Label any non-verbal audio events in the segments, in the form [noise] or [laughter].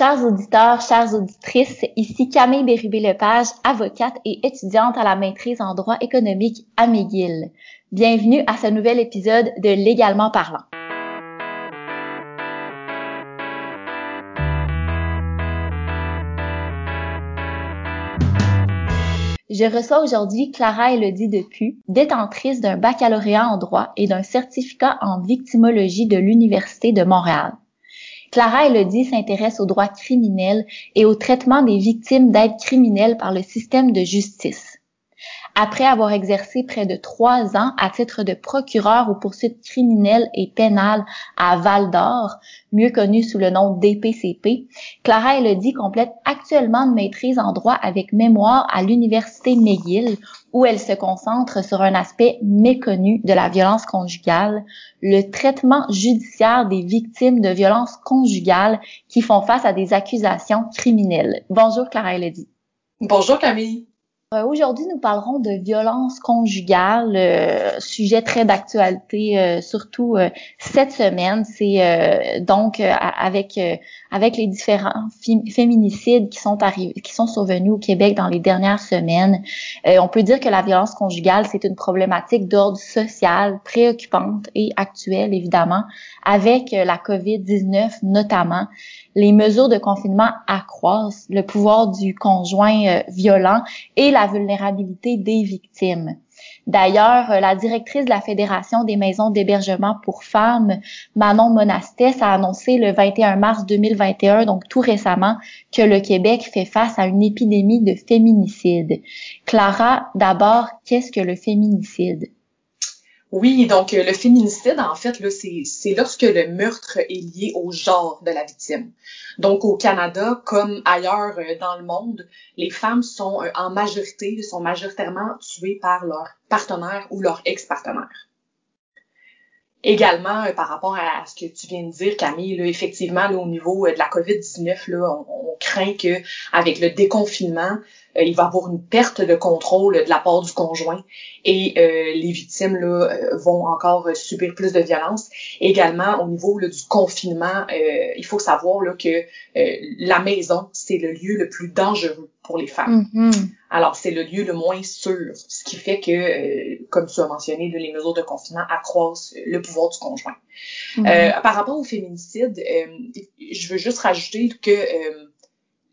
Chers auditeurs, chères auditrices, ici Camille Bérubé-Lepage, avocate et étudiante à la maîtrise en droit économique à McGill. Bienvenue à ce nouvel épisode de Légalement parlant. Je reçois aujourd'hui Clara Elodie Depu, détentrice d'un baccalauréat en droit et d'un certificat en victimologie de l'Université de Montréal. Clara Elodie s'intéresse au droit criminel et au traitement des victimes d'aide criminelle par le système de justice. Après avoir exercé près de trois ans à titre de procureur aux poursuites criminelles et pénales à Val d'Or, mieux connu sous le nom d'EPCP, Clara Elodie complète actuellement une maîtrise en droit avec mémoire à l'Université McGill, où elle se concentre sur un aspect méconnu de la violence conjugale, le traitement judiciaire des victimes de violences conjugales qui font face à des accusations criminelles. Bonjour Clara Elodie. Bonjour Camille. Euh, aujourd'hui, nous parlerons de violence conjugale, euh, sujet très d'actualité, euh, surtout cette semaine. C'est donc avec avec les différents féminicides qui sont arrivés, qui sont survenus au Québec dans les dernières semaines. on peut dire que la violence conjugale, c'est une problématique d'ordre social préoccupante et actuelle, évidemment, avec la COVID-19 notamment les mesures de confinement accroissent le pouvoir du conjoint euh, violent et la vulnérabilité des victimes. D'ailleurs, euh, la directrice de la Fédération des maisons d'hébergement pour femmes, Manon Monastès, a annoncé le 21 mars 2021, donc tout récemment, que le Québec fait face à une épidémie de féminicide. Clara, d'abord, qu'est-ce que le féminicide? Oui, donc euh, le féminicide, en fait, c'est lorsque le meurtre est lié au genre de la victime. Donc au Canada, comme ailleurs euh, dans le monde, les femmes sont euh, en majorité, sont majoritairement tuées par leur partenaire ou leur ex-partenaire. Également, par rapport à ce que tu viens de dire, Camille, là, effectivement, là, au niveau de la COVID-19, là, on, on, craint que avec le déconfinement, euh, il va avoir une perte de contrôle de la part du conjoint et euh, les victimes là, euh, vont encore subir plus de violence. Également, au niveau là, du confinement, il faut savoir là, que la maison, c'est le lieu le plus dangereux pour les femmes. Mm-hmm. Alors, c'est le lieu le moins sûr, ce qui fait que, comme tu as mentionné, les mesures de confinement accroissent le pouvoir du conjoint. Mm-hmm. par rapport au féminicide, je veux juste rajouter que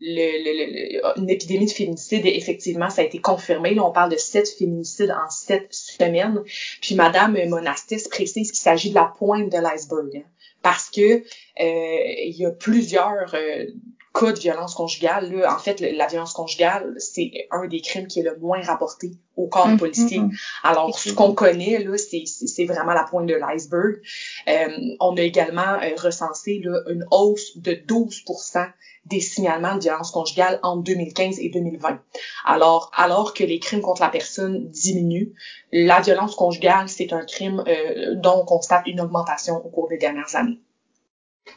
le, une épidémie de féminicide, effectivement, ça a été confirmé. Là, on parle de sept féminicides en sept semaines. Puis Madame Monastis précise qu'il s'agit de la pointe de l'iceberg. Hein, parce que euh, il y a plusieurs euh, cas de violence conjugale. Là. En fait, la violence conjugale, c'est un des crimes qui est le moins rapporté au corps mm-hmm. policier. Alors, ce qu'on connaît, là, c'est vraiment la pointe de l'iceberg. Euh, on a également recensé là, une hausse de 12% des signalements de violence conjugale entre 2015 et 2020. Alors, alors que les crimes contre la personne diminuent, la violence conjugale, c'est un crime euh, dont on constate une augmentation au cours des dernières années.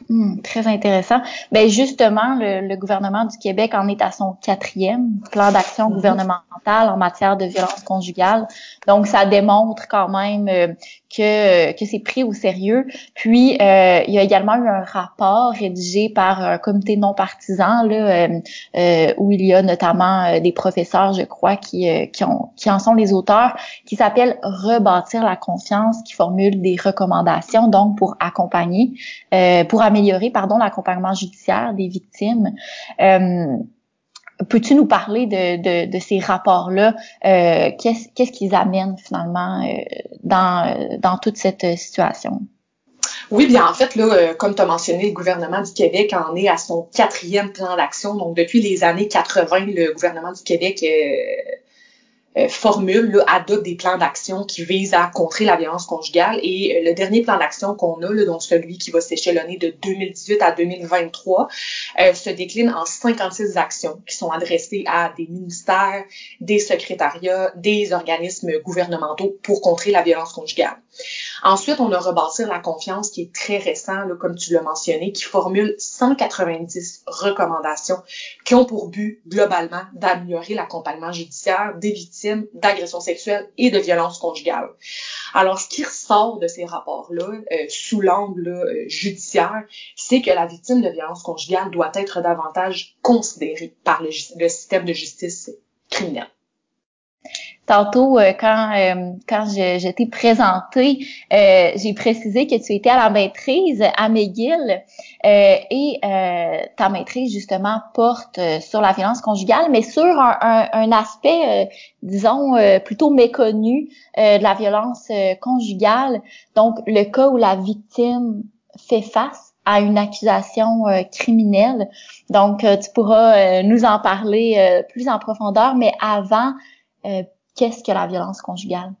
Hmm, très intéressant. Ben justement, le, gouvernement du Québec en est à son quatrième plan d'action mm-hmm. gouvernemental en matière de violence conjugale. Donc, ça démontre quand même euh, que, que c'est pris au sérieux. Puis, euh, il y a également eu un rapport rédigé par un comité non partisan là, euh, euh où il y a notamment euh, des professeurs, je crois, qui, qui, ont, qui en sont les auteurs, qui s'appelle Rebâtir la confiance, qui formule des recommandations donc pour accompagner, pour améliorer pardon l'accompagnement judiciaire des victimes. Peux-tu nous parler de, de, ces rapports-là? Euh, qu'est-ce qu'ils amènent finalement euh, dans, dans toute cette situation? Oui, bien en fait, là, euh, comme tu as mentionné, le gouvernement du Québec en est à son quatrième plan d'action. Donc, depuis les années 80, le gouvernement du Québec euh, formule, adopte des plans d'action qui visent à contrer la violence conjugale. Et euh, le dernier plan d'action qu'on a, là, donc celui qui va s'échelonner de 2018 à 2023, euh, se décline en 56 actions qui sont adressées à des ministères, des secrétariats, des organismes gouvernementaux pour contrer la violence conjugale. Ensuite, on a rebâtir la confiance qui est très récent, comme tu l'as mentionné, qui formule 190 recommandations qui ont pour but globalement d'améliorer l'accompagnement judiciaire des victimes d'agressions sexuelles et de violences conjugales. Alors, ce qui ressort de ces rapports-là, euh, sous l'angle euh, judiciaire, c'est que la victime de violences conjugales doit être davantage considérée par le, le système de justice criminelle. Tantôt, euh, quand euh, quand je, je t'ai présenté, euh, j'ai précisé que tu étais à la maîtrise à McGill et ta maîtrise justement porte sur la violence conjugale, mais sur un, un, aspect, disons, plutôt méconnu de la violence conjugale. Donc, le cas où la victime fait face à une accusation criminelle. Donc, tu pourras nous en parler plus en profondeur, mais avant, qu'est-ce que la violence conjugale?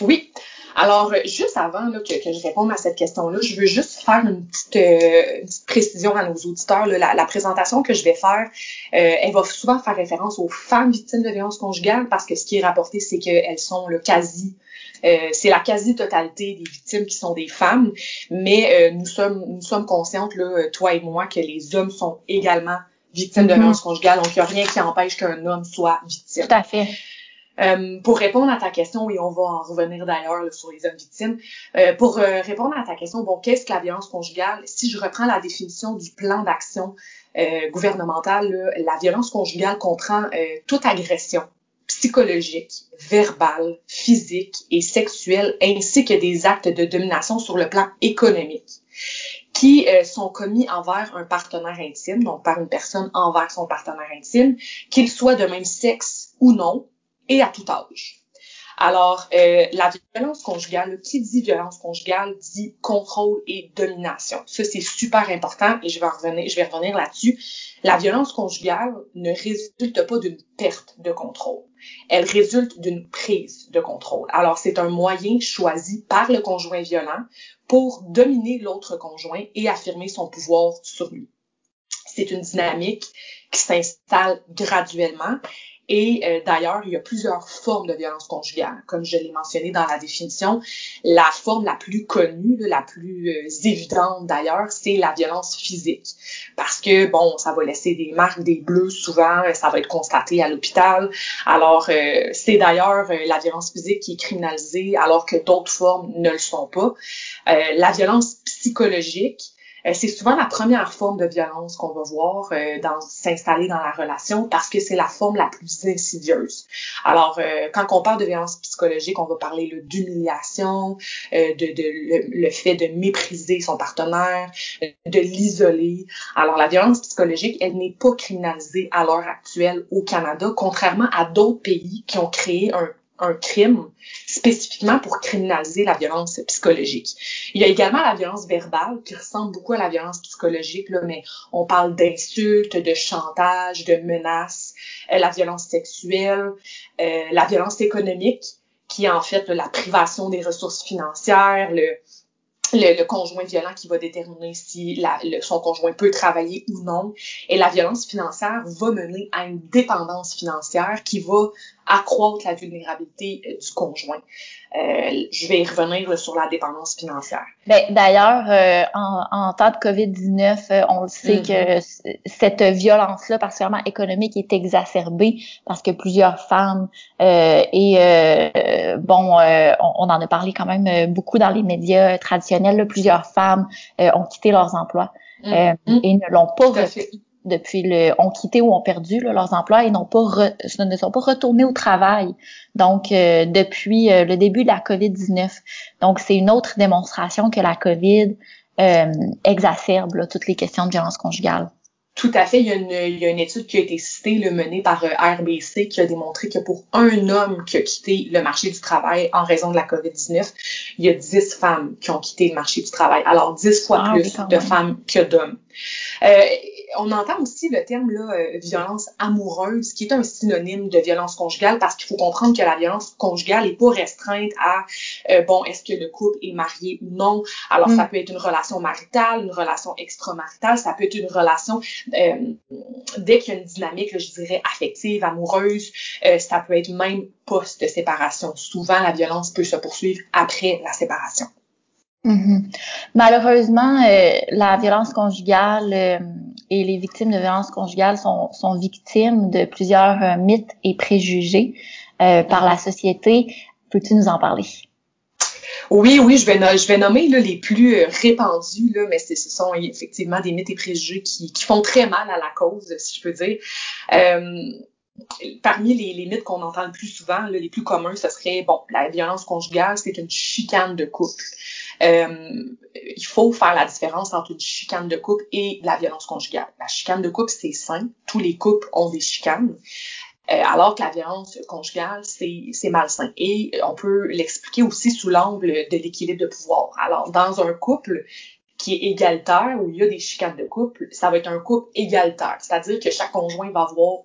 Oui. Alors, juste avant là, que, que, je réponde à cette question-là, je veux juste faire une petite, euh, précision à nos auditeurs. Là. La, présentation que je vais faire, euh, elle va souvent faire référence aux femmes victimes de violence conjugale parce que ce qui est rapporté, c'est qu'elles sont le quasi euh, c'est la quasi-totalité des victimes qui sont des femmes, mais nous sommes nous sommes conscientes, là, toi et moi, que les hommes sont également victimes de mm-hmm. violence conjugale, donc il n'y a rien qui empêche qu'un homme soit victime. Tout à fait. Euh, pour répondre à ta question, oui, on va en revenir d'ailleurs sur les hommes victimes. Euh, pour euh, répondre à ta question, bon, qu'est-ce que la violence conjugale? Si je reprends la définition du plan d'action gouvernemental, la violence conjugale comprend toute agression psychologique, verbale, physique et sexuelle, ainsi que des actes de domination sur le plan économique qui sont commis envers un partenaire intime, donc par une personne envers son partenaire intime, qu'il soit de même sexe ou non, et à tout âge. Alors, euh, la violence conjugale, qui dit violence conjugale dit contrôle et domination. Ça, c'est super important et je vais revenir, je vais revenir là-dessus. La violence conjugale ne résulte pas d'une perte de contrôle. Elle résulte d'une prise de contrôle. Alors, c'est un moyen choisi par le conjoint violent pour dominer l'autre conjoint et affirmer son pouvoir sur lui. C'est une dynamique qui s'installe graduellement et euh, d'ailleurs, il y a plusieurs formes de violence conjugale. Comme je l'ai mentionné dans la définition, la forme la plus connue, la plus euh, évidente d'ailleurs, c'est la violence physique. Parce que, bon, ça va laisser des marques, des bleus souvent, ça va être constaté à l'hôpital. Alors, euh, c'est d'ailleurs la violence physique qui est criminalisée alors que d'autres formes ne le sont pas. la violence psychologique, euh, c'est souvent la première forme de violence qu'on va voir euh, dans s'installer dans la relation parce que c'est la forme la plus insidieuse. Alors, euh, quand on parle de violence psychologique, on va parler d'humiliation, de, de le, fait de mépriser son partenaire, de l'isoler. Alors, la violence psychologique, elle n'est pas criminalisée à l'heure actuelle au Canada, contrairement à d'autres pays qui ont créé un un crime spécifiquement pour criminaliser la violence psychologique. Il y a également la violence verbale qui ressemble beaucoup à la violence psychologique, là, mais on parle d'insultes, de chantage, de menaces, euh, la violence sexuelle, euh, la violence économique qui est en fait la privation des ressources financières, le, conjoint violent qui va déterminer si son conjoint peut travailler ou non. Et la violence financière va mener à une dépendance financière qui va accroître la vulnérabilité euh, du conjoint. Euh, je vais y revenir sur la dépendance financière. Ben, D'ailleurs, euh, en, en, temps de COVID-19, on le sait que mm-hmm. cette violence-là, particulièrement économique, est exacerbée parce que plusieurs femmes et bon, on, en a parlé quand même beaucoup dans les médias traditionnels, plusieurs femmes ont quitté leurs emplois mm-hmm. et ne l'ont pas repris depuis le ont quitté ou ont perdu leurs emplois et n'ont pas ne sont pas retournés au travail. Donc euh, depuis euh, le début de la Covid-19. Donc c'est une autre démonstration que la Covid euh, exacerbe toutes les questions de violence conjugale. Tout à fait. Il y, a une, il y a une étude qui a été citée, le menée par RBC, qui a démontré que pour un homme qui a quitté le marché du travail en raison de la COVID-19, il y a 10 femmes qui ont quitté le marché du travail. Alors, 10 fois ah plus de femmes que d'hommes. Euh, on entend aussi le terme là, euh, violence amoureuse, qui est un synonyme de violence conjugale, parce qu'il faut comprendre que la violence conjugale n'est pas restreinte à euh, bon, est-ce que le couple est marié ou non? Alors ça mm. peut être une relation maritale, une relation extramaritale, ça peut être une relation dès qu'il y a une dynamique, je dirais affective, amoureuse, ça peut être même post-séparation. Souvent, la violence peut se poursuivre après la séparation. Mm-hmm. Malheureusement, euh, la violence conjugale euh, et les victimes de violence conjugale sont, victimes de plusieurs euh, mythes et préjugés par la société. Peux-tu nous en parler? Oui, oui, je vais, nommer les plus répandus, mais ce sont effectivement des mythes et préjugés qui, font très mal à la cause, si je peux dire. parmi les, les mythes qu'on entend le plus souvent, les plus communs, ce serait, bon, la violence conjugale, c'est une chicane de couple. Euh, il faut faire la différence entre une chicane de couple et la violence conjugale. La chicane de couple, c'est sain. Tous les couples ont des chicanes. Euh, alors que la violence conjugale, c'est malsain. Et on peut l'expliquer aussi sous l'angle de l'équilibre de pouvoir. Alors, dans un couple qui est égalitaire, où il y a des chicanes de couple, ça va être un couple égalitaire. C'est-à-dire que chaque conjoint va avoir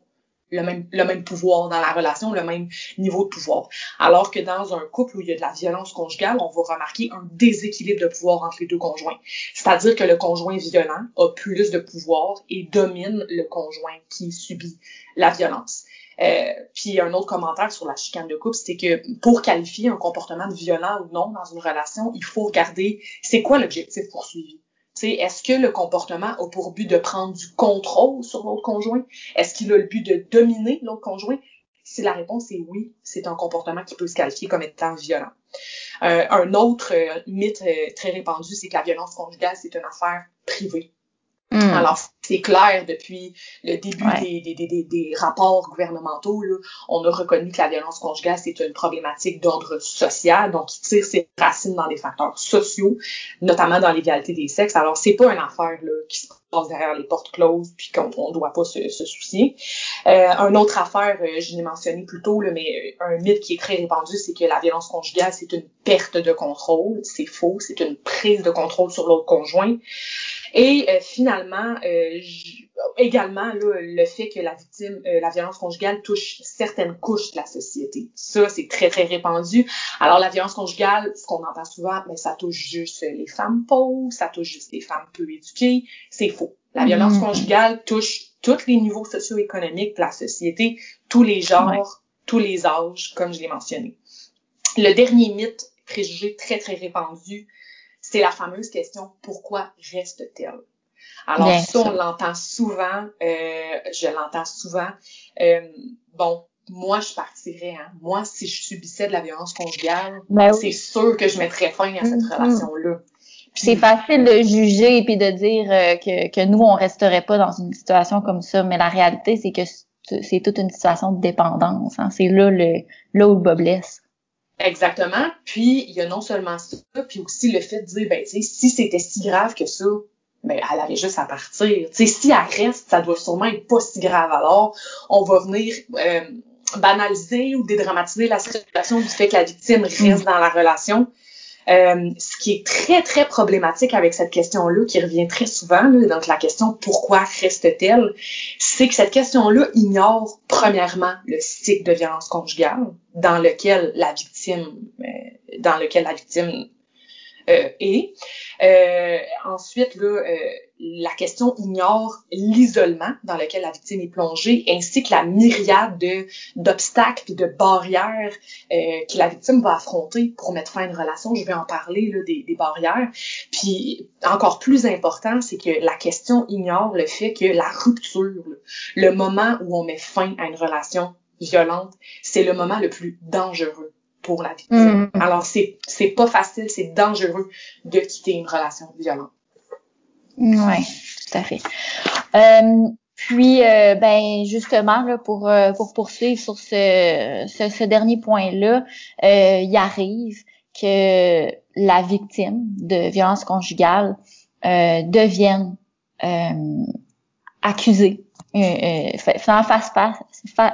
le même, le même pouvoir dans la relation, le même niveau de pouvoir. Alors que dans un couple où il y a de la violence conjugale, on va remarquer un déséquilibre de pouvoir entre les deux conjoints. C'est-à-dire que le conjoint violent a plus de pouvoir et domine le conjoint qui subit la violence. Euh, puis un autre commentaire sur la chicane de couple, c'est que pour qualifier un comportement de violent ou non dans une relation, il faut regarder c'est quoi l'objectif poursuivi est-ce que le comportement a pour but de prendre du contrôle sur l'autre conjoint? Est-ce qu'il a le but de dominer l'autre conjoint? Si la réponse est oui, c'est un comportement qui peut se qualifier comme étant violent. Euh, un autre euh, mythe euh, très répandu, c'est que la violence conjugale, c'est une affaire privée. Hmm. Alors, c'est clair, depuis le début des, des, des, des, rapports gouvernementaux, là, on a reconnu que la violence conjugale, c'est une problématique d'ordre social, donc qui tire ses racines dans les facteurs sociaux, notamment dans l'égalité des sexes. Alors, c'est pas une affaire là, qui se passe derrière les portes closes, puis qu'on ne doit pas se, se soucier. Euh, une autre affaire, euh, je l'ai mentionné plus tôt, là, mais un mythe qui est très répandu, c'est que la violence conjugale, c'est une perte de contrôle. C'est faux, c'est une prise de contrôle sur l'autre conjoint. Et euh, finalement, euh, également le fait que la victime, euh, la violence conjugale touche certaines couches de la société. Ça, c'est très, très répandu. Alors, la violence conjugale, ce qu'on entend souvent, mais ça touche juste les femmes pauvres, ça touche juste les femmes peu éduquées. C'est faux. La violence mm-hmm. conjugale touche tous les niveaux socio-économiques de la société, tous les genres, tous les âges, comme je l'ai mentionné. Le dernier mythe préjugé très, très répandu, c'est la fameuse question pourquoi reste-t-elle? Alors ça, on l'entend souvent, euh, je l'entends souvent. Euh, bon, moi, je partirais. Hein. Moi, si je subissais de la violence conjugale, ben c'est sûr que je mettrais fin à cette mm-hmm. relation-là. C'est facile de juger et puis de dire euh, que, que nous, on resterait pas dans une situation comme ça, mais la réalité, c'est que c'est toute une situation de dépendance. Hein. C'est là, le, là où le bas blesse. Exactement. Puis, il y a non seulement ça, puis aussi le fait de dire, ben, tu sais, si c'était si grave que ça, ben, elle avait juste à partir. Tu sais, si elle reste, ça doit sûrement être pas si grave. Alors, on va venir euh, banaliser ou dédramatiser la situation du fait que la victime reste mm. dans la relation. Euh, ce qui est très, très problématique avec cette question-là, qui revient très souvent, là, donc la question pourquoi reste-t-elle, c'est que cette question-là ignore premièrement le cycle de violence conjugale dans lequel la victime, euh, dans lequel la victime euh, est. Euh, ensuite, là, euh, la question ignore l'isolement dans lequel la victime est plongée, ainsi que la myriade de d'obstacles et de barrières euh, que la victime va affronter pour mettre fin à une relation. Je vais en parler là, des, des barrières. Puis encore plus important, c'est que la question ignore le fait que la rupture, le moment où on met fin à une relation violente, c'est le moment le plus dangereux pour la victime. Mm. Alors, c'est, c'est pas facile, c'est dangereux de quitter une relation violente. Oui, tout à fait. Euh, puis, euh, ben justement, là, pour, euh, pour poursuivre sur ce, ce, ce dernier point-là, euh, il arrive que la victime de violence conjugale euh, devienne accusée, face face, face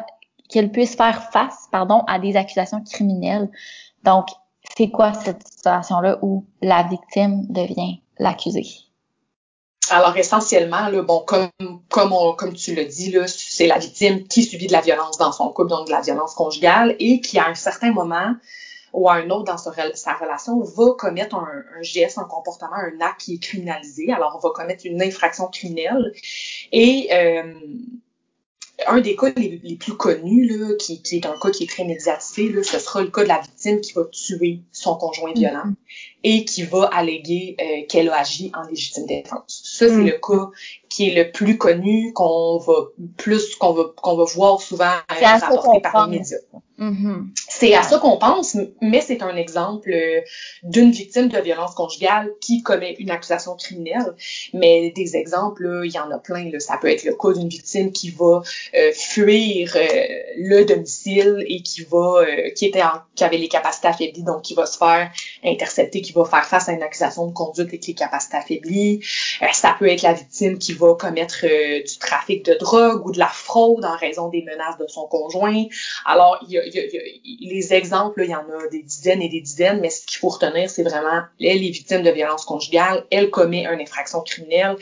qu'elle puisse faire face, pardon, à des accusations criminelles. Donc, c'est quoi cette situation-là où la victime devient l'accusé? Alors essentiellement, là, bon, comme comme tu dit, là, c'est la victime qui subit de la violence dans son couple, donc de la violence conjugale, et qui à un certain moment ou à un autre dans sa, relation va commettre un, un, geste, un comportement, un acte qui est criminalisé. Alors, on va commettre une infraction criminelle. Et euh, un des cas les, plus connus, là, qui, est un cas qui est très médiatisé, là, ce sera le cas de la victime qui va tuer son conjoint violent mm-hmm. Et qui va alléguer euh, qu'elle a agi en légitime défense. Ça, c'est mm. le cas qui est le plus connu, qu'on va plus qu'on va qu'on va voir souvent rapporté par les médias. Mm-hmm. C'est à ça qu'on pense, mais c'est un exemple euh, d'une victime de violence conjugale qui commet une accusation criminelle. Mais des exemples, il y en a plein. Là. Ça peut être le cas d'une victime qui va euh, fuir euh, le domicile et qui va, qui était qui avait les capacités affaiblies, donc qui va se faire intercepter, qui va faire face à une accusation de conduite avec les capacités affaiblies. ça peut être la victime qui va commettre du trafic de drogue ou de la fraude en raison des menaces de son conjoint. Alors, il y a les exemples, il y en a des dizaines et des dizaines, mais ce qu'il faut retenir, c'est vraiment, elle est victime de violence conjugale, elle commet une infraction criminelle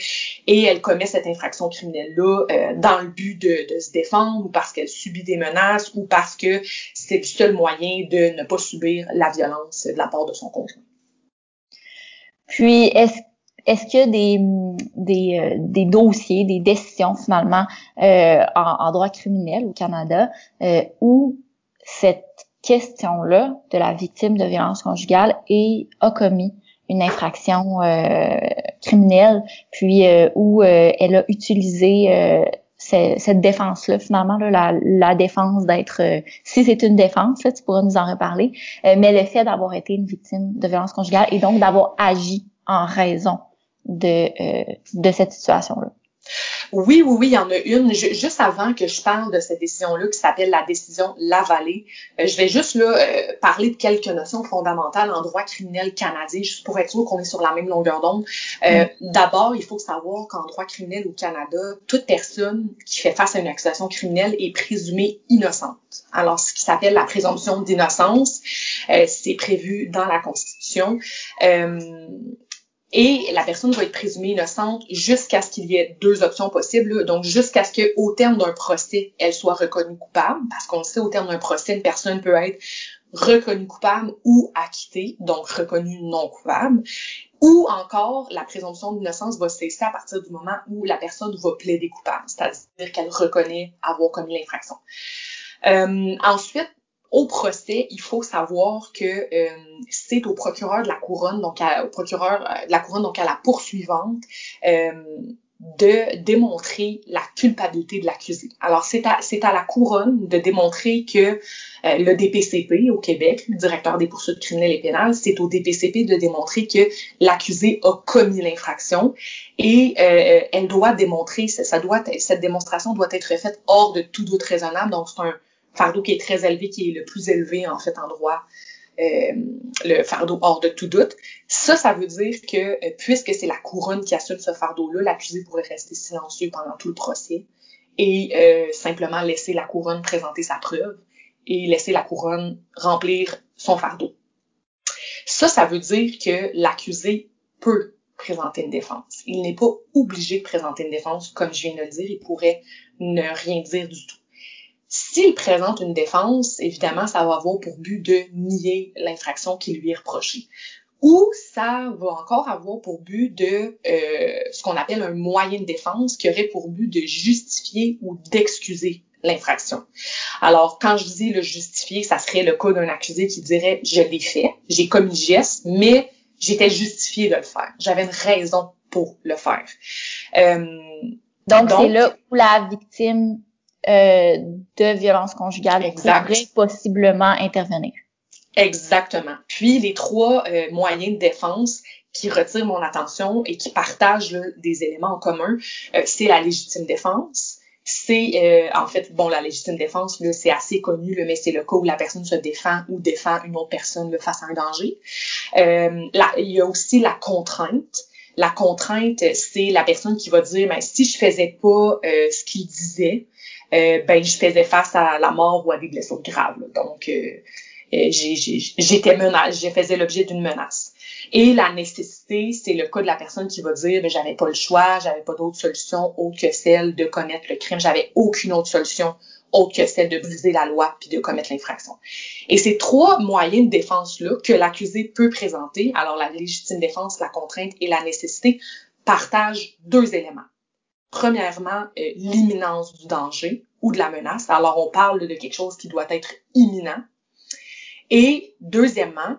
et elle commet cette infraction criminelle-là euh, dans le but de, de, se défendre ou parce qu'elle subit des menaces ou parce que c'est le seul moyen de ne pas subir la violence de la part de son conjoint. Puis, est-ce est-ce qu'il y a des, des, euh, des, dossiers, des décisions finalement euh, en, en, droit criminel au Canada euh, où cette question-là de la victime de violence conjugale et a commis une infraction euh, criminelle, puis euh, où euh, elle a utilisé cette défense-là, finalement, la, défense d'être, si c'est une défense, tu pourras nous en reparler, mais le fait d'avoir été une victime de violence conjugale et donc d'avoir agi en raison de, de cette situation-là. Oui, oui, oui, il y en a une. juste avant que je parle de cette décision-là qui s'appelle la décision Lavalée, euh, je vais juste là euh, parler de quelques notions fondamentales en droit criminel canadien, juste pour être sûr qu'on est sur la même longueur d'onde. Euh, mm. D'abord, il faut savoir qu'en droit criminel au Canada, toute personne qui fait face à une accusation criminelle est présumée innocente. Alors, ce qui s'appelle la présomption d'innocence, c'est prévu dans la Constitution. Et la personne va être présumée innocente jusqu'à ce qu'il y ait deux options possibles. Donc, jusqu'à ce qu'au terme d'un procès, elle soit reconnue coupable. Parce qu'on sait, au terme d'un procès, une personne peut être reconnue coupable ou acquittée, donc reconnue non coupable. Ou encore, la présomption d'innocence va cesser à partir du moment où la personne va plaider coupable, c'est-à-dire qu'elle reconnaît avoir commis l'infraction. Euh, ensuite, au procès, il faut savoir que euh, c'est au procureur de la couronne, donc au procureur euh, de la couronne, donc à la poursuivante, euh, de démontrer la culpabilité de l'accusé. Alors, c'est à, c'est à la couronne de démontrer que le DPCP au Québec, le directeur des poursuites criminelles et pénales, c'est au DPCP de démontrer que l'accusé a commis l'infraction et elle doit démontrer, ça doit, cette démonstration doit être faite hors de tout doute raisonnable. Donc, c'est un, fardeau qui est très élevé, qui est le plus élevé en fait en droit, euh, le fardeau hors de tout doute. Ça, ça veut dire que euh, puisque c'est la couronne qui assume ce fardeau-là, l'accusé pourrait rester silencieux pendant tout le procès et euh, simplement laisser la couronne présenter sa preuve et laisser la couronne remplir son fardeau. Ça, ça veut dire que l'accusé peut présenter une défense. Il n'est pas obligé de présenter une défense, comme je viens de le dire, il pourrait ne rien dire du tout. S'il présente une défense, évidemment, ça va avoir pour but de nier l'infraction qui lui est reprochée. Ou ça va encore avoir pour but de euh, ce qu'on appelle un moyen de défense qui aurait pour but de justifier ou d'excuser l'infraction. Alors, quand je dis le justifier, ça serait le cas d'un accusé qui dirait je l'ai fait, j'ai commis geste, mais j'étais justifié de le faire. J'avais une raison pour le faire. Euh, donc, c'est là où la victime euh, de violence conjugale pourrait possiblement intervenir. Exactement. Puis les trois euh, moyens de défense qui retirent mon attention et qui partagent des éléments en commun, euh, c'est la légitime défense. C'est en fait bon la légitime défense là c'est assez connu mais c'est le cas où la personne se défend ou défend une autre personne face à un danger. Là, il y a aussi la contrainte. La contrainte, c'est la personne qui va dire, ben, si je faisais pas ce qu'il disait, euh, ben je faisais face à la mort ou à des blessures graves. Donc euh, euh j'étais menace, je faisais l'objet d'une menace. Et la nécessité, c'est le cas de la personne qui va dire, ben, j'avais pas le choix, j'avais pas d'autre solution autre que celle de commettre le crime, j'avais aucune autre solution autre que celle de briser la loi puis de commettre l'infraction. Et ces trois moyens de défense-là que l'accusé peut présenter, alors la légitime défense, la contrainte et la nécessité, partagent deux éléments. Premièrement, euh, l'imminence du danger ou de la menace. Alors on parle de quelque chose qui doit être imminent. Et deuxièmement,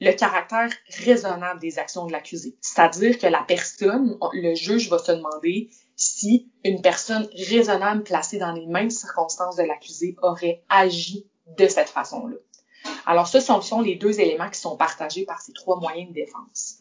le caractère raisonnable des actions de l'accusé. C'est-à-dire que la personne, le juge va se demander si une personne raisonnable placée dans les mêmes circonstances de l'accusé aurait agi de cette façon-là. Alors, ce sont, les deux éléments qui sont partagés par ces trois moyens de défense.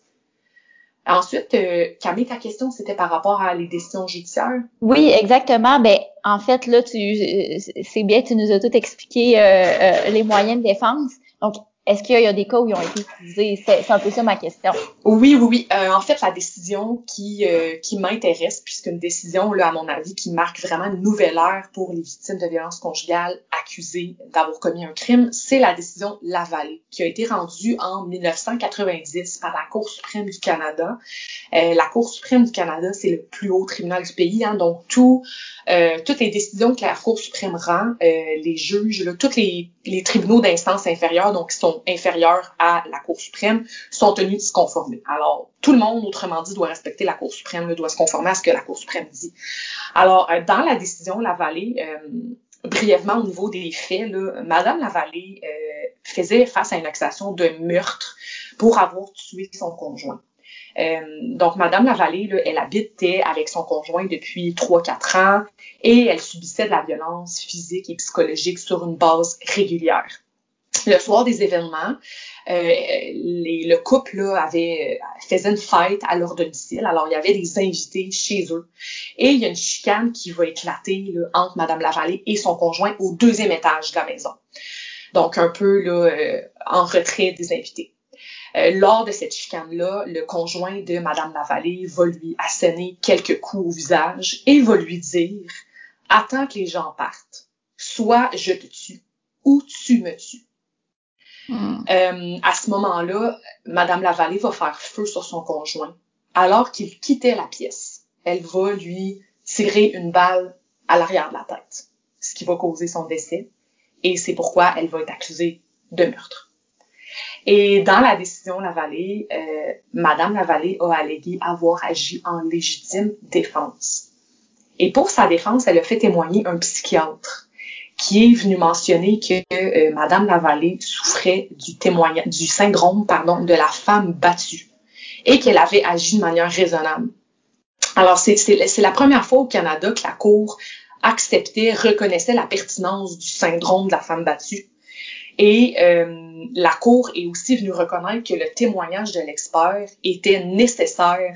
Ensuite, euh, Camille, ta question, c'était par rapport à les décisions judiciaires? Oui, exactement. Ben, en fait, là, tu, c'est bien, tu nous as tout expliqué euh, euh, les moyens de défense. Donc, est-ce qu'il y a des cas où ils ont été utilisés? C'est un peu ça ma question. Oui, oui, oui. Euh, en fait, la décision qui, euh, qui m'intéresse, puisqu'une décision, là, à mon avis, qui marque vraiment une nouvelle ère pour les victimes de violences conjugales accusées d'avoir commis un crime, c'est la décision Laval, qui a été rendue en 1990 par la Cour suprême du Canada. Euh, la Cour suprême du Canada, c'est le plus haut tribunal du pays, hein, donc tout, toutes les décisions que la Cour suprême rend, les juges, là, tous les, les tribunaux d'instance inférieure, donc qui sont inférieurs à la Cour suprême sont tenus de se conformer. Alors, tout le monde, autrement dit, doit respecter la Cour suprême, doit se conformer à ce que la Cour suprême dit. Alors, euh, dans la décision Lavallée, euh, brièvement au niveau des faits, là, Madame Lavallée euh, faisait face à une accusation de meurtre pour avoir tué son conjoint. Euh, donc, Madame Lavallée, là, elle habitait avec son conjoint depuis 3-4 ans et elle subissait de la violence physique et psychologique sur une base régulière le soir des événements, euh, les, le couple là, avait faisait une fête à leur domicile. Alors il y avait des invités chez eux et il y a une chicane qui va éclater là, entre Madame Lavallée et son conjoint au deuxième étage de la maison. Donc un peu là euh, en retrait des invités. Euh, lors de cette chicane-là, le conjoint de Madame Lavallée va lui asséner quelques coups au visage et va lui dire Attends que les gens partent, soit je te tue ou tu me tues. Hmm. Euh, à ce moment-là, Madame Lavallée va faire feu sur son conjoint alors qu'il quittait la pièce. Elle va lui tirer une balle à l'arrière de la tête, ce qui va causer son décès. Et c'est pourquoi elle va être accusée de meurtre. Et dans la décision Lavallée, euh, Madame Lavallée a allégué avoir agi en légitime défense. Et pour sa défense, elle a fait témoigner un psychiatre qui est venu mentionner que euh, Madame Lavallée souffrait du témoignage, du syndrome, pardon, de la femme battue et qu'elle avait agi de manière raisonnable. Alors, c'est la première fois au Canada que la Cour acceptait, reconnaissait la pertinence du syndrome de la femme battue. Et euh, la Cour est aussi venue reconnaître que le témoignage de l'expert était nécessaire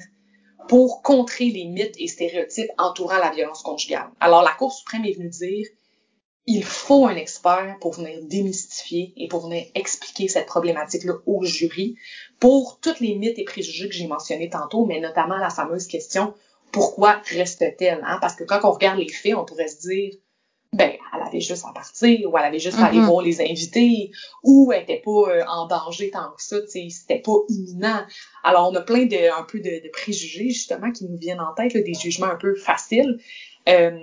pour contrer les mythes et stéréotypes entourant la violence conjugale. Alors, la Cour suprême est venue dire il faut un expert pour venir démystifier et pour venir expliquer cette problématique-là au jury pour toutes les mythes et préjugés que j'ai mentionnés tantôt, mais notamment la fameuse question pourquoi reste-t-elle? Hein? Parce que quand on regarde les faits, on pourrait se dire ben, elle avait juste à partir, ou elle avait juste à aller mm-hmm. voir les invités, ou elle était pas euh, en danger tant que ça, c'était pas imminent. Alors, on a plein de, un peu de, préjugés, justement, qui nous viennent en tête, des jugements un peu faciles. Euh,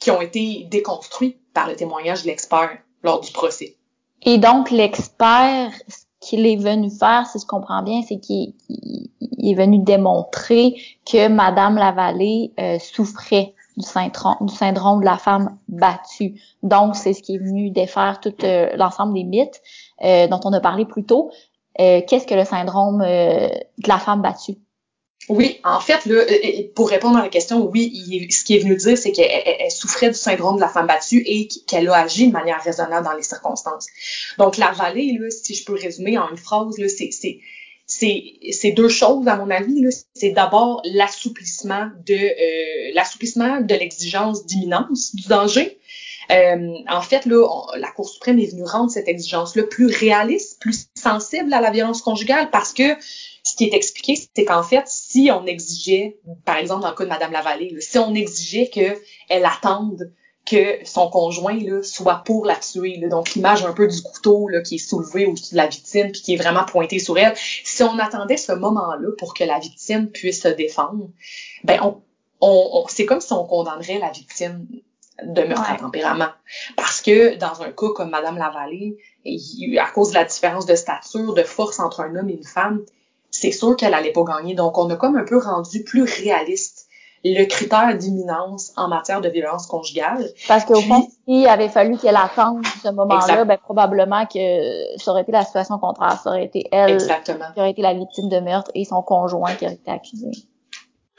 qui ont été déconstruits par le témoignage de l'expert lors du procès. Et donc, l'expert, ce qu'il est venu faire, si je comprends bien, c'est qu'il est venu démontrer que Madame Lavallée euh, souffrait du syndrome, du de la femme battue. Donc, c'est ce qui est venu défaire tout euh, l'ensemble des mythes euh, dont on a parlé plus tôt. Qu'est-ce que le syndrome de la femme battue? Oui, en fait, là, euh, euh, pour répondre à la question, oui, ce qui est venu dire, c'est qu'elle souffrait du syndrome de la femme battue et qu'elle a agi de manière raisonnable dans les circonstances. Donc, la vallée, là, si je peux résumer en une phrase, c'est, c'est, deux choses, à mon avis. C'est d'abord l'assouplissement de, euh, l'assouplissement de l'exigence d'imminence du danger. en fait, là, la Cour suprême est venue rendre cette exigence-là plus réaliste, plus sensible à la violence conjugale parce que ce qui est expliqué, c'est qu'en fait, si on exigeait, par exemple dans le cas de Madame Lavallée, si on exigeait qu'elle attende que son conjoint là, soit pour la tuer. Là. Donc l'image un peu du couteau là, qui est soulevé au-dessus de la victime puis qui est vraiment pointé sur elle. Si on attendait ce moment-là pour que la victime puisse se défendre, ben on, on, c'est comme si on condamnerait la victime de meurtre à tempérament. Parce que dans un cas comme Madame Lavallée, à cause de la différence de stature, de force entre un homme et une femme, c'est sûr qu'elle allait pas gagner. Donc on a comme un peu rendu plus réaliste le critère d'imminence en matière de violence conjugale. Parce qu'au fond, s'il avait fallu qu'elle attende ce moment-là, ben, probablement que ça aurait été la situation contraire. Ça aurait été elle qui aurait été la victime de meurtre et son conjoint qui aurait été accusé.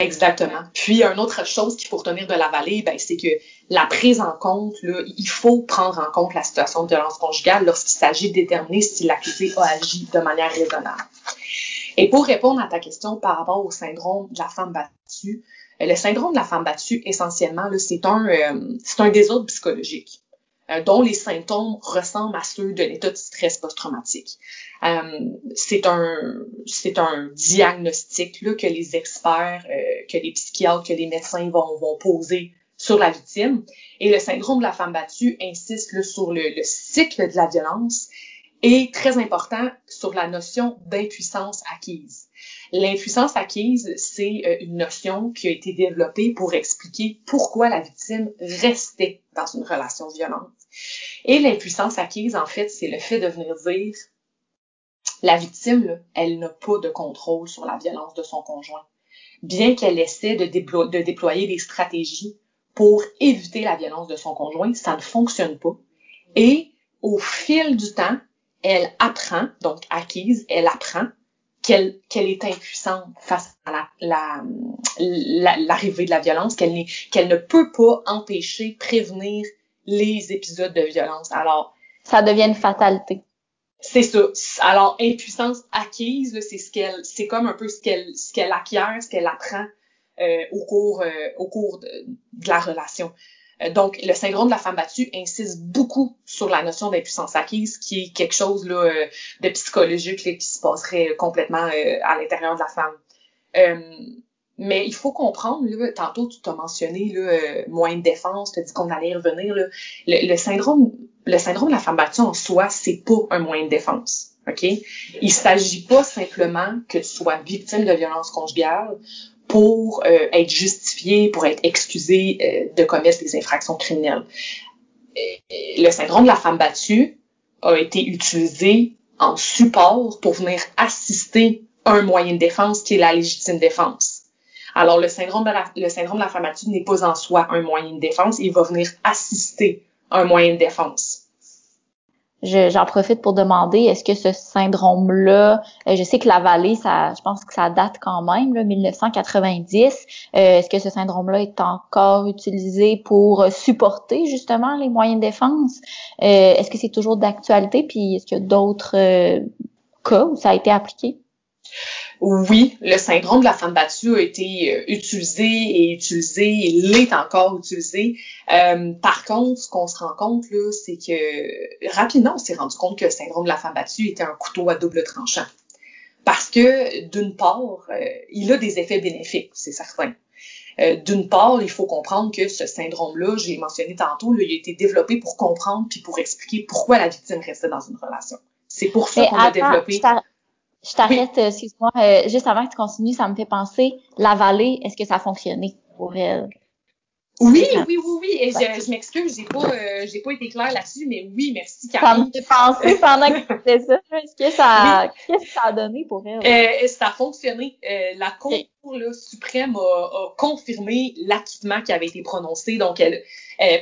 Exactement. Puis, une autre chose qu'il faut retenir de la vallée, ben, c'est que la prise en compte, là, il faut prendre en compte la situation de violence conjugale lorsqu'il s'agit de déterminer si l'accusé a agi de manière raisonnable. Et pour répondre à ta question par rapport au syndrome de la femme battue, le syndrome de la femme battue, essentiellement, c'est un, euh, un désordre psychologique euh, dont les symptômes ressemblent à ceux de l'état de stress post-traumatique. c'est un c'est un diagnostic là, que les experts, que les psychiatres, que les médecins vont, vont poser sur la victime. Et le syndrome de la femme battue insiste là, sur le, le cycle de la violence et très important sur la notion d'impuissance acquise. L'impuissance acquise, c'est euh, une notion qui a été développée pour expliquer pourquoi la victime restait dans une relation violente. Et l'impuissance acquise, en fait, c'est le fait de venir dire la victime, elle n'a pas de contrôle sur la violence de son conjoint. Bien qu'elle essaie de, de déployer des stratégies pour éviter la violence de son conjoint, ça ne fonctionne pas. Et au fil du temps, elle apprend, donc acquise, elle apprend qu'elle qu'elle est impuissante face à la, l'arrivée de la violence, qu'elle qu'elle ne peut pas empêcher, prévenir les épisodes de violence. Alors, ça devient une fatalité. C'est ça. Alors, impuissance acquise, c'est ce qu'elle, c'est comme un peu ce qu'elle, ce qu'elle acquiert, ce qu'elle apprend euh, au cours, euh, au cours de, la relation. Euh, donc, le syndrome de la femme battue insiste beaucoup sur la notion d'impuissance acquise, qui est quelque chose là, euh, de psychologique là, qui se passerait complètement euh, à l'intérieur de la femme. mais il faut comprendre, là, tantôt tu t'as mentionné là, moyen de défense, tu as dit qu'on allait y revenir. Là. Le, syndrome, le syndrome de la femme battue en soi, c'est pas un moyen de défense. OK? Il s'agit pas simplement que tu sois victime de violence conjugale pour euh, être justifié, pour être excusé euh, de commettre des infractions criminelles. le syndrome de la femme battue a été utilisé en support pour venir assister un moyen de défense qui est la légitime défense. Alors, le syndrome de la, le syndrome de la femme battue n'est pas en soi un moyen de défense, il va venir assister un moyen de défense j'en profite pour demander, est-ce que ce syndrome-là, euh, je sais que la vallée, ça, je pense que ça date quand même, là, 1990. Euh, est-ce que ce syndrome-là est encore utilisé pour supporter justement les moyens de défense? Euh, est-ce que c'est toujours d'actualité? Puis est-ce qu'il y a d'autres cas où ça a été appliqué? Oui, le syndrome de la femme battue a été euh, utilisé et utilisé et l'est encore utilisé. Euh, par contre, ce qu'on se rend compte, là, c'est que rapidement, on s'est rendu compte que le syndrome de la femme battue était un couteau à double tranchant. Parce que, d'une part, euh, il a des effets bénéfiques, c'est certain. d'une part, il faut comprendre que ce syndrome-là, j'ai mentionné tantôt, il a été développé pour comprendre puis pour expliquer pourquoi la victime restait dans une relation. C'est pour ça qu'on a développé. Je t'arrête, euh, excuse-moi, euh, juste avant que tu continues, ça me fait penser, la vallée, est-ce que ça a fonctionné pour elle? Oui, oui, oui, oui. Et je, je m'excuse, j'ai pas, euh, j'ai pas été claire là-dessus, mais oui, merci Camille. Ça me fait penser pendant que tu faisais ça. Est-ce que ça, qu'est-ce que ça a donné pour elle? Euh, ça a fonctionné. Euh, la Cour là, suprême a, a confirmé l'acquittement qui avait été prononcé, donc elle,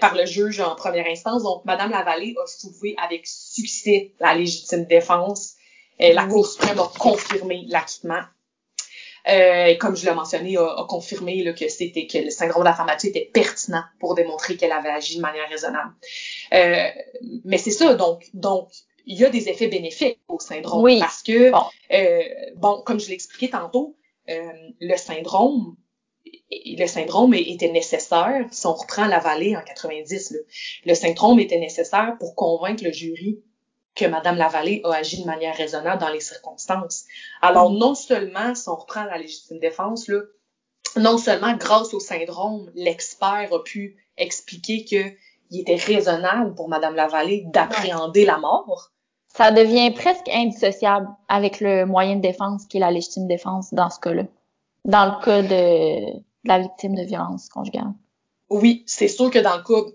par le juge en première instance. Donc, Madame Lavallée a soulevé avec succès la légitime défense la Cour suprême a confirmé l'acquittement. Euh, et comme je l'ai mentionné, a, confirmé là, que c'était que le syndrome battue était pertinent pour démontrer qu'elle avait agi de manière raisonnable. Euh, mais c'est ça, donc, donc il y a des effets bénéfiques au syndrome oui. parce que bon. Euh, bon, comme je l'ai expliqué tantôt, euh, le syndrome le syndrome était nécessaire, si on reprend la vallée en 90, là, le syndrome était nécessaire pour convaincre le jury que Madame Lavallée a agi de manière raisonnable dans les circonstances. Alors, non seulement, si on reprend la légitime défense, là, non seulement grâce au syndrome, l'expert a pu expliquer que il était raisonnable pour Madame Lavallée d'appréhender la mort. Ça devient presque indissociable avec le moyen de défense qui est la légitime défense dans ce cas-là. Dans le cas de, de la victime de violence conjugale. Oui, c'est sûr que dans le cas,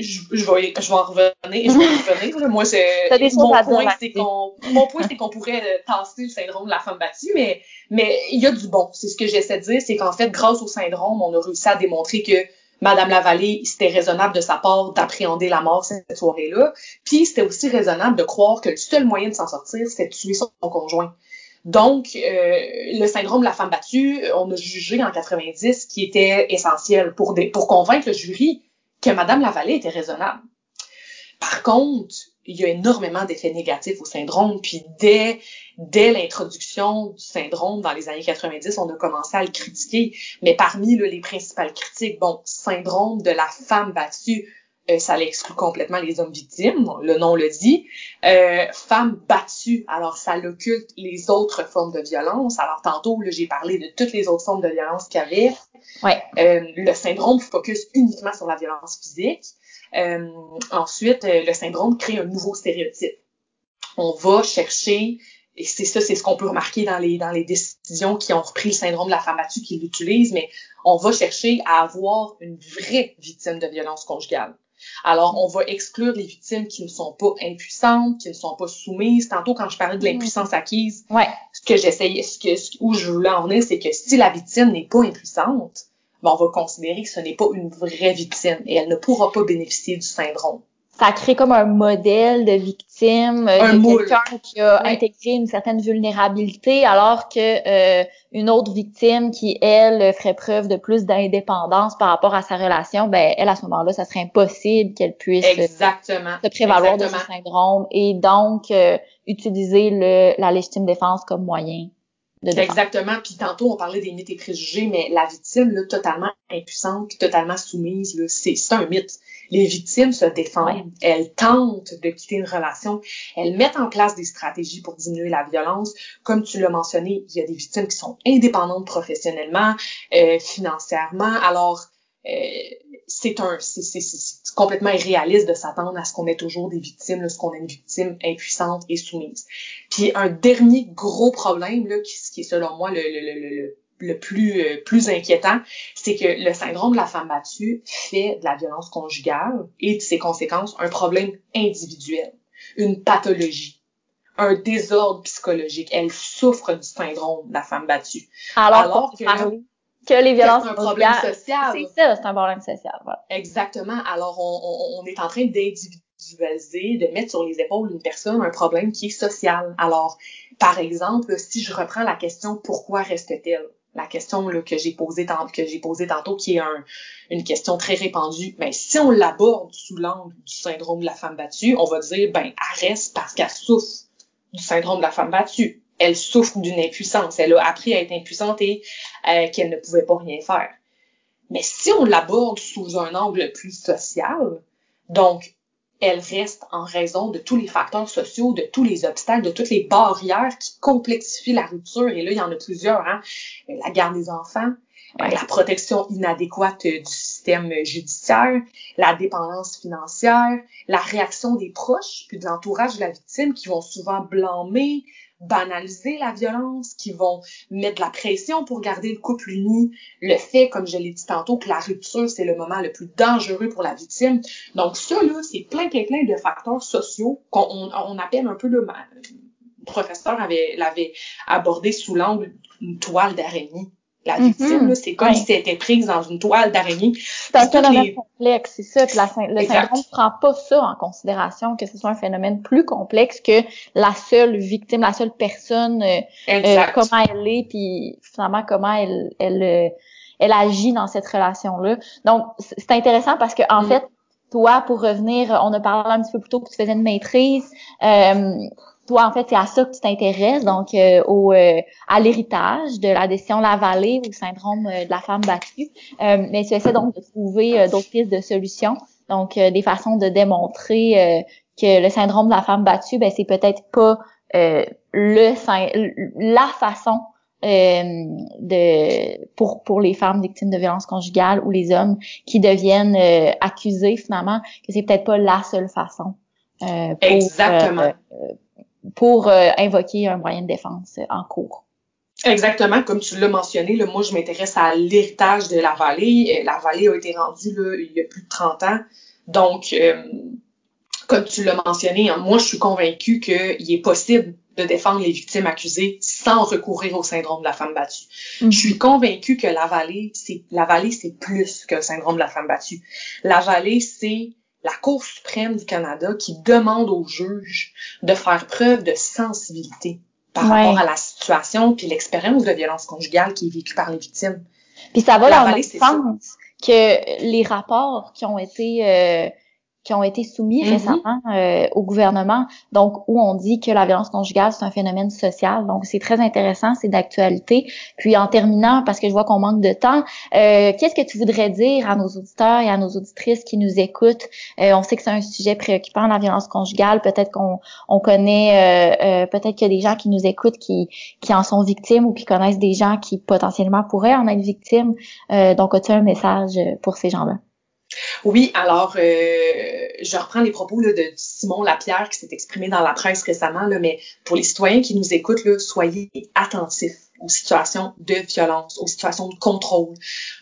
je, je, vais, je vais en revenir, je vais revenir. Moi, c'est [laughs] mon, point, c'est qu'on, mon point, c'est qu'on pourrait euh, tasser le syndrome de la femme battue, mais mais il y a du bon. C'est ce que j'essaie de dire, c'est qu'en fait, grâce au syndrome, on a réussi à démontrer que Madame Lavallée, c'était raisonnable de sa part d'appréhender la mort cette soirée-là. Puis c'était aussi raisonnable de croire que le seul moyen de s'en sortir, c'était de tuer son conjoint. Donc, euh, le syndrome de la femme battue, on a jugé en 90 qui était essentiel pour, pour convaincre le jury que Madame Lavallée était raisonnable. Par contre, il y a énormément d'effets négatifs au syndrome, puis dès, dès l'introduction du syndrome dans les années 90, on a commencé à le critiquer. Mais parmi les principales critiques, bon, syndrome de la femme battue, euh, ça l'exclut complètement les hommes victimes, le nom le dit. Euh, femme battue, alors ça l'occulte les autres formes de violence. Alors tantôt, j'ai parlé de toutes les autres formes de violence qu'il y avait. Ouais. Euh, le syndrome focus uniquement sur la violence physique. Euh, ensuite, euh, le syndrome crée un nouveau stéréotype. On va chercher et c'est ça, c'est ce qu'on peut remarquer dans les dans les décisions qui ont repris le syndrome de la femme battue qui l'utilisent, mais on va chercher à avoir une vraie victime de violence conjugale. Alors, on va exclure les victimes qui ne sont pas impuissantes, qui ne sont pas soumises. Tantôt, quand je parlais de l'impuissance acquise, ouais. ce que j'essayais, ce que, où je voulais en venir, c'est que si la victime n'est pas impuissante, ben, on va considérer que ce n'est pas une vraie victime et elle ne pourra pas bénéficier du syndrome ça crée comme un modèle de victime euh, de quelqu'un qui a intégré une certaine vulnérabilité alors que euh, une autre victime qui elle ferait preuve de plus d'indépendance par rapport à sa relation ben elle à ce moment-là ça serait impossible qu'elle puisse euh, Exactement. se prévaloir de ce syndrome et donc utiliser le, la légitime défense comme moyen de Exactement. Puis tantôt, on parlait des mythes et préjugés, mais la victime, là, totalement impuissante, totalement soumise, c'est un mythe les victimes se défendent, elles tentent de quitter une relation, elles mettent en place des stratégies pour diminuer la violence. Comme tu l'as mentionné, il y a des victimes qui sont indépendantes professionnellement, euh, financièrement. Alors, euh, c'est un, c'est complètement irréaliste de s'attendre à ce qu'on ait toujours des victimes, là, ce qu'on ait une victime impuissante et soumise. Puis un dernier gros problème là, qui, qui est selon moi le, le, le, le le plus euh, plus inquiétant, c'est que le syndrome de la femme battue fait de la violence conjugale et de ses conséquences un problème individuel, une pathologie, un désordre psychologique. Elle souffre du syndrome de la femme battue. Alors, que, que les violences c'est un problème social. C'est ça, c'est un problème social. Voilà. Exactement. Alors on, on, on est en train d'individualiser, de mettre sur les épaules d'une personne un problème qui est social. Alors, par exemple, si je reprends la question pourquoi reste-t-elle la question là, que j'ai posée tantôt, qui est un, une question très répandue, mais si on l'aborde sous l'angle du syndrome de la femme battue, on va dire ben elle reste parce qu'elle souffre du syndrome de la femme battue. Elle souffre d'une impuissance. Elle a appris à être impuissante et euh, qu'elle ne pouvait pas rien faire. Mais si on l'aborde sous un angle plus social, donc elle reste en raison de tous les facteurs sociaux, de tous les obstacles, de toutes les barrières qui complexifient la rupture. Et là, il y en a plusieurs. Hein? La garde des enfants, la protection inadéquate du système judiciaire, la dépendance financière, la réaction des proches puis de l'entourage de la victime qui vont souvent blâmer, banaliser la violence, qui vont mettre la pression pour garder le couple uni, le fait, comme je l'ai dit tantôt, que la rupture, c'est le moment le plus dangereux pour la victime. Donc ça, là, c'est plein, plein, plein de facteurs sociaux qu'on on, appelle un peu le... Le professeur avait, l'avait abordé sous l'angle d'une toile d'araignée la victime. C'est comme si elle était prise dans une toile d'araignée. C'est un phénomène complexe, c'est ça. Puis la, le syndrome ne prend pas ça en considération, que ce soit un phénomène plus complexe que la seule victime, la seule personne, euh, euh comment elle est, puis finalement comment elle, elle, euh, elle agit dans cette relation-là. Donc, c'est intéressant parce que en mm. fait, toi, pour revenir, on a parlé un petit peu plus tôt que tu faisais une maîtrise. Euh, toi, en fait, c'est à ça que tu t'intéresses, donc euh, au, euh, à l'héritage de la décision Lavallée ou le syndrome euh, de la femme battue. mais tu essaies donc de trouver d'autres pistes de solutions, donc des façons de démontrer que le syndrome de la femme battue, ben c'est peut-être pas le la façon euh, de pour pour les femmes victimes de violences conjugales ou les hommes qui deviennent euh, accusés finalement que c'est peut-être pas la seule façon euh, pour, Exactement. Pour invoquer un moyen de défense en cours. Exactement, comme tu l'as mentionné, là, moi je m'intéresse à l'héritage de la vallée. La vallée a été rendue là, il y a plus de 30 ans. Donc, comme tu l'as mentionné, hein, moi je suis convaincue qu'il est possible de défendre les victimes accusées sans recourir au syndrome de la femme battue. Mm. Je suis convaincue que la vallée, c'est la vallée, c'est plus que le syndrome de la femme battue. La vallée, c'est la Cour suprême du Canada qui demande aux juges de faire preuve de sensibilité par rapport à la situation puis l'expérience de violence conjugale qui est vécue par les victimes. Puis ça va dans le sens que les rapports qui ont été euh, qui ont été soumis mm-hmm. récemment euh, au gouvernement, donc où on dit que la violence conjugale c'est un phénomène social. Donc c'est très intéressant, c'est d'actualité. Puis en terminant, parce que je vois qu'on manque de temps, euh, qu'est-ce que tu voudrais dire à nos auditeurs et à nos auditrices qui nous écoutent? Euh, On sait que c'est un sujet préoccupant la violence conjugale. Peut-être qu'on on connaît, peut-être qu'il y a des gens qui nous écoutent qui qui en sont victimes ou qui connaissent des gens qui potentiellement pourraient en être victimes. donc as-tu un message pour ces gens-là? Oui, alors euh, je reprends les propos de Simon Lapierre qui s'est exprimé dans la presse récemment, là, mais pour les citoyens qui nous écoutent, là, soyez attentifs aux situations de violence, aux situations de contrôle.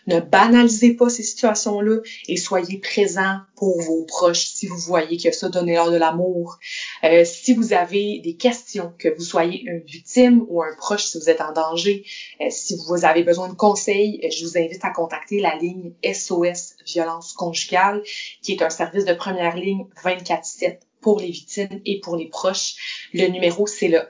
Ne banalisez pas ces situations-là et soyez présents pour vos proches si vous voyez que ça, donnez-leur de l'amour. Euh, si vous avez des questions, que vous soyez une victime ou un proche si vous êtes en danger, euh, si vous avez besoin de conseils, euh, je vous invite à contacter la ligne SOS Violence Conjugale, qui est un service de première ligne 24-7 pour les victimes et pour les proches. Le numéro, c'est le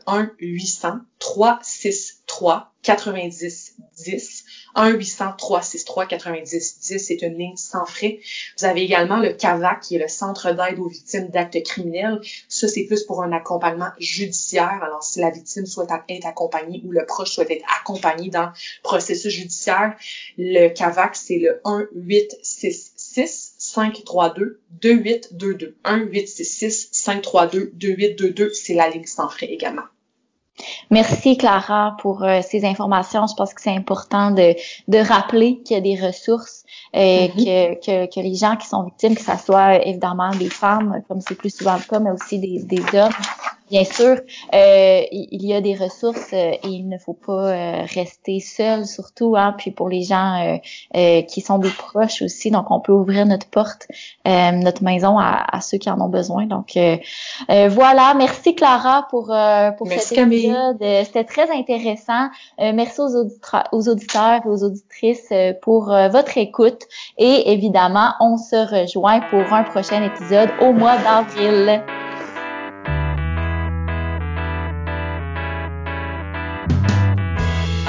1-800-363-90-10. 1-800-363-90-10. C'est une ligne sans frais. Vous avez également le CAVAC, qui est le Centre d'aide aux victimes d'actes criminels. Ça, c'est plus pour un accompagnement judiciaire. Alors, si la victime souhaite être accompagnée ou le proche souhaite être accompagné dans le processus judiciaire, le CAVAC, c'est le 1-866 532 2822 1 866 532 2822 c'est la ligne sans frais également. Merci Clara pour euh, ces informations. Je pense que c'est important de, de rappeler qu'il y a des ressources et mm-hmm. que, que, que, les gens qui sont victimes, que ce soit évidemment des femmes, comme c'est plus souvent le cas, mais aussi des, des hommes, Bien sûr, euh, il y a des ressources euh, et il ne faut pas euh, rester seul, surtout, hein, puis pour les gens qui sont des proches aussi. Donc, on peut ouvrir notre porte, notre maison à, ceux qui en ont besoin. Donc, voilà. Merci Clara pour pour cet épisode. C'était très intéressant. merci aux, aux auditeurs et aux auditrices pour votre écoute. Et évidemment, on se rejoint pour un prochain épisode au mois d'avril.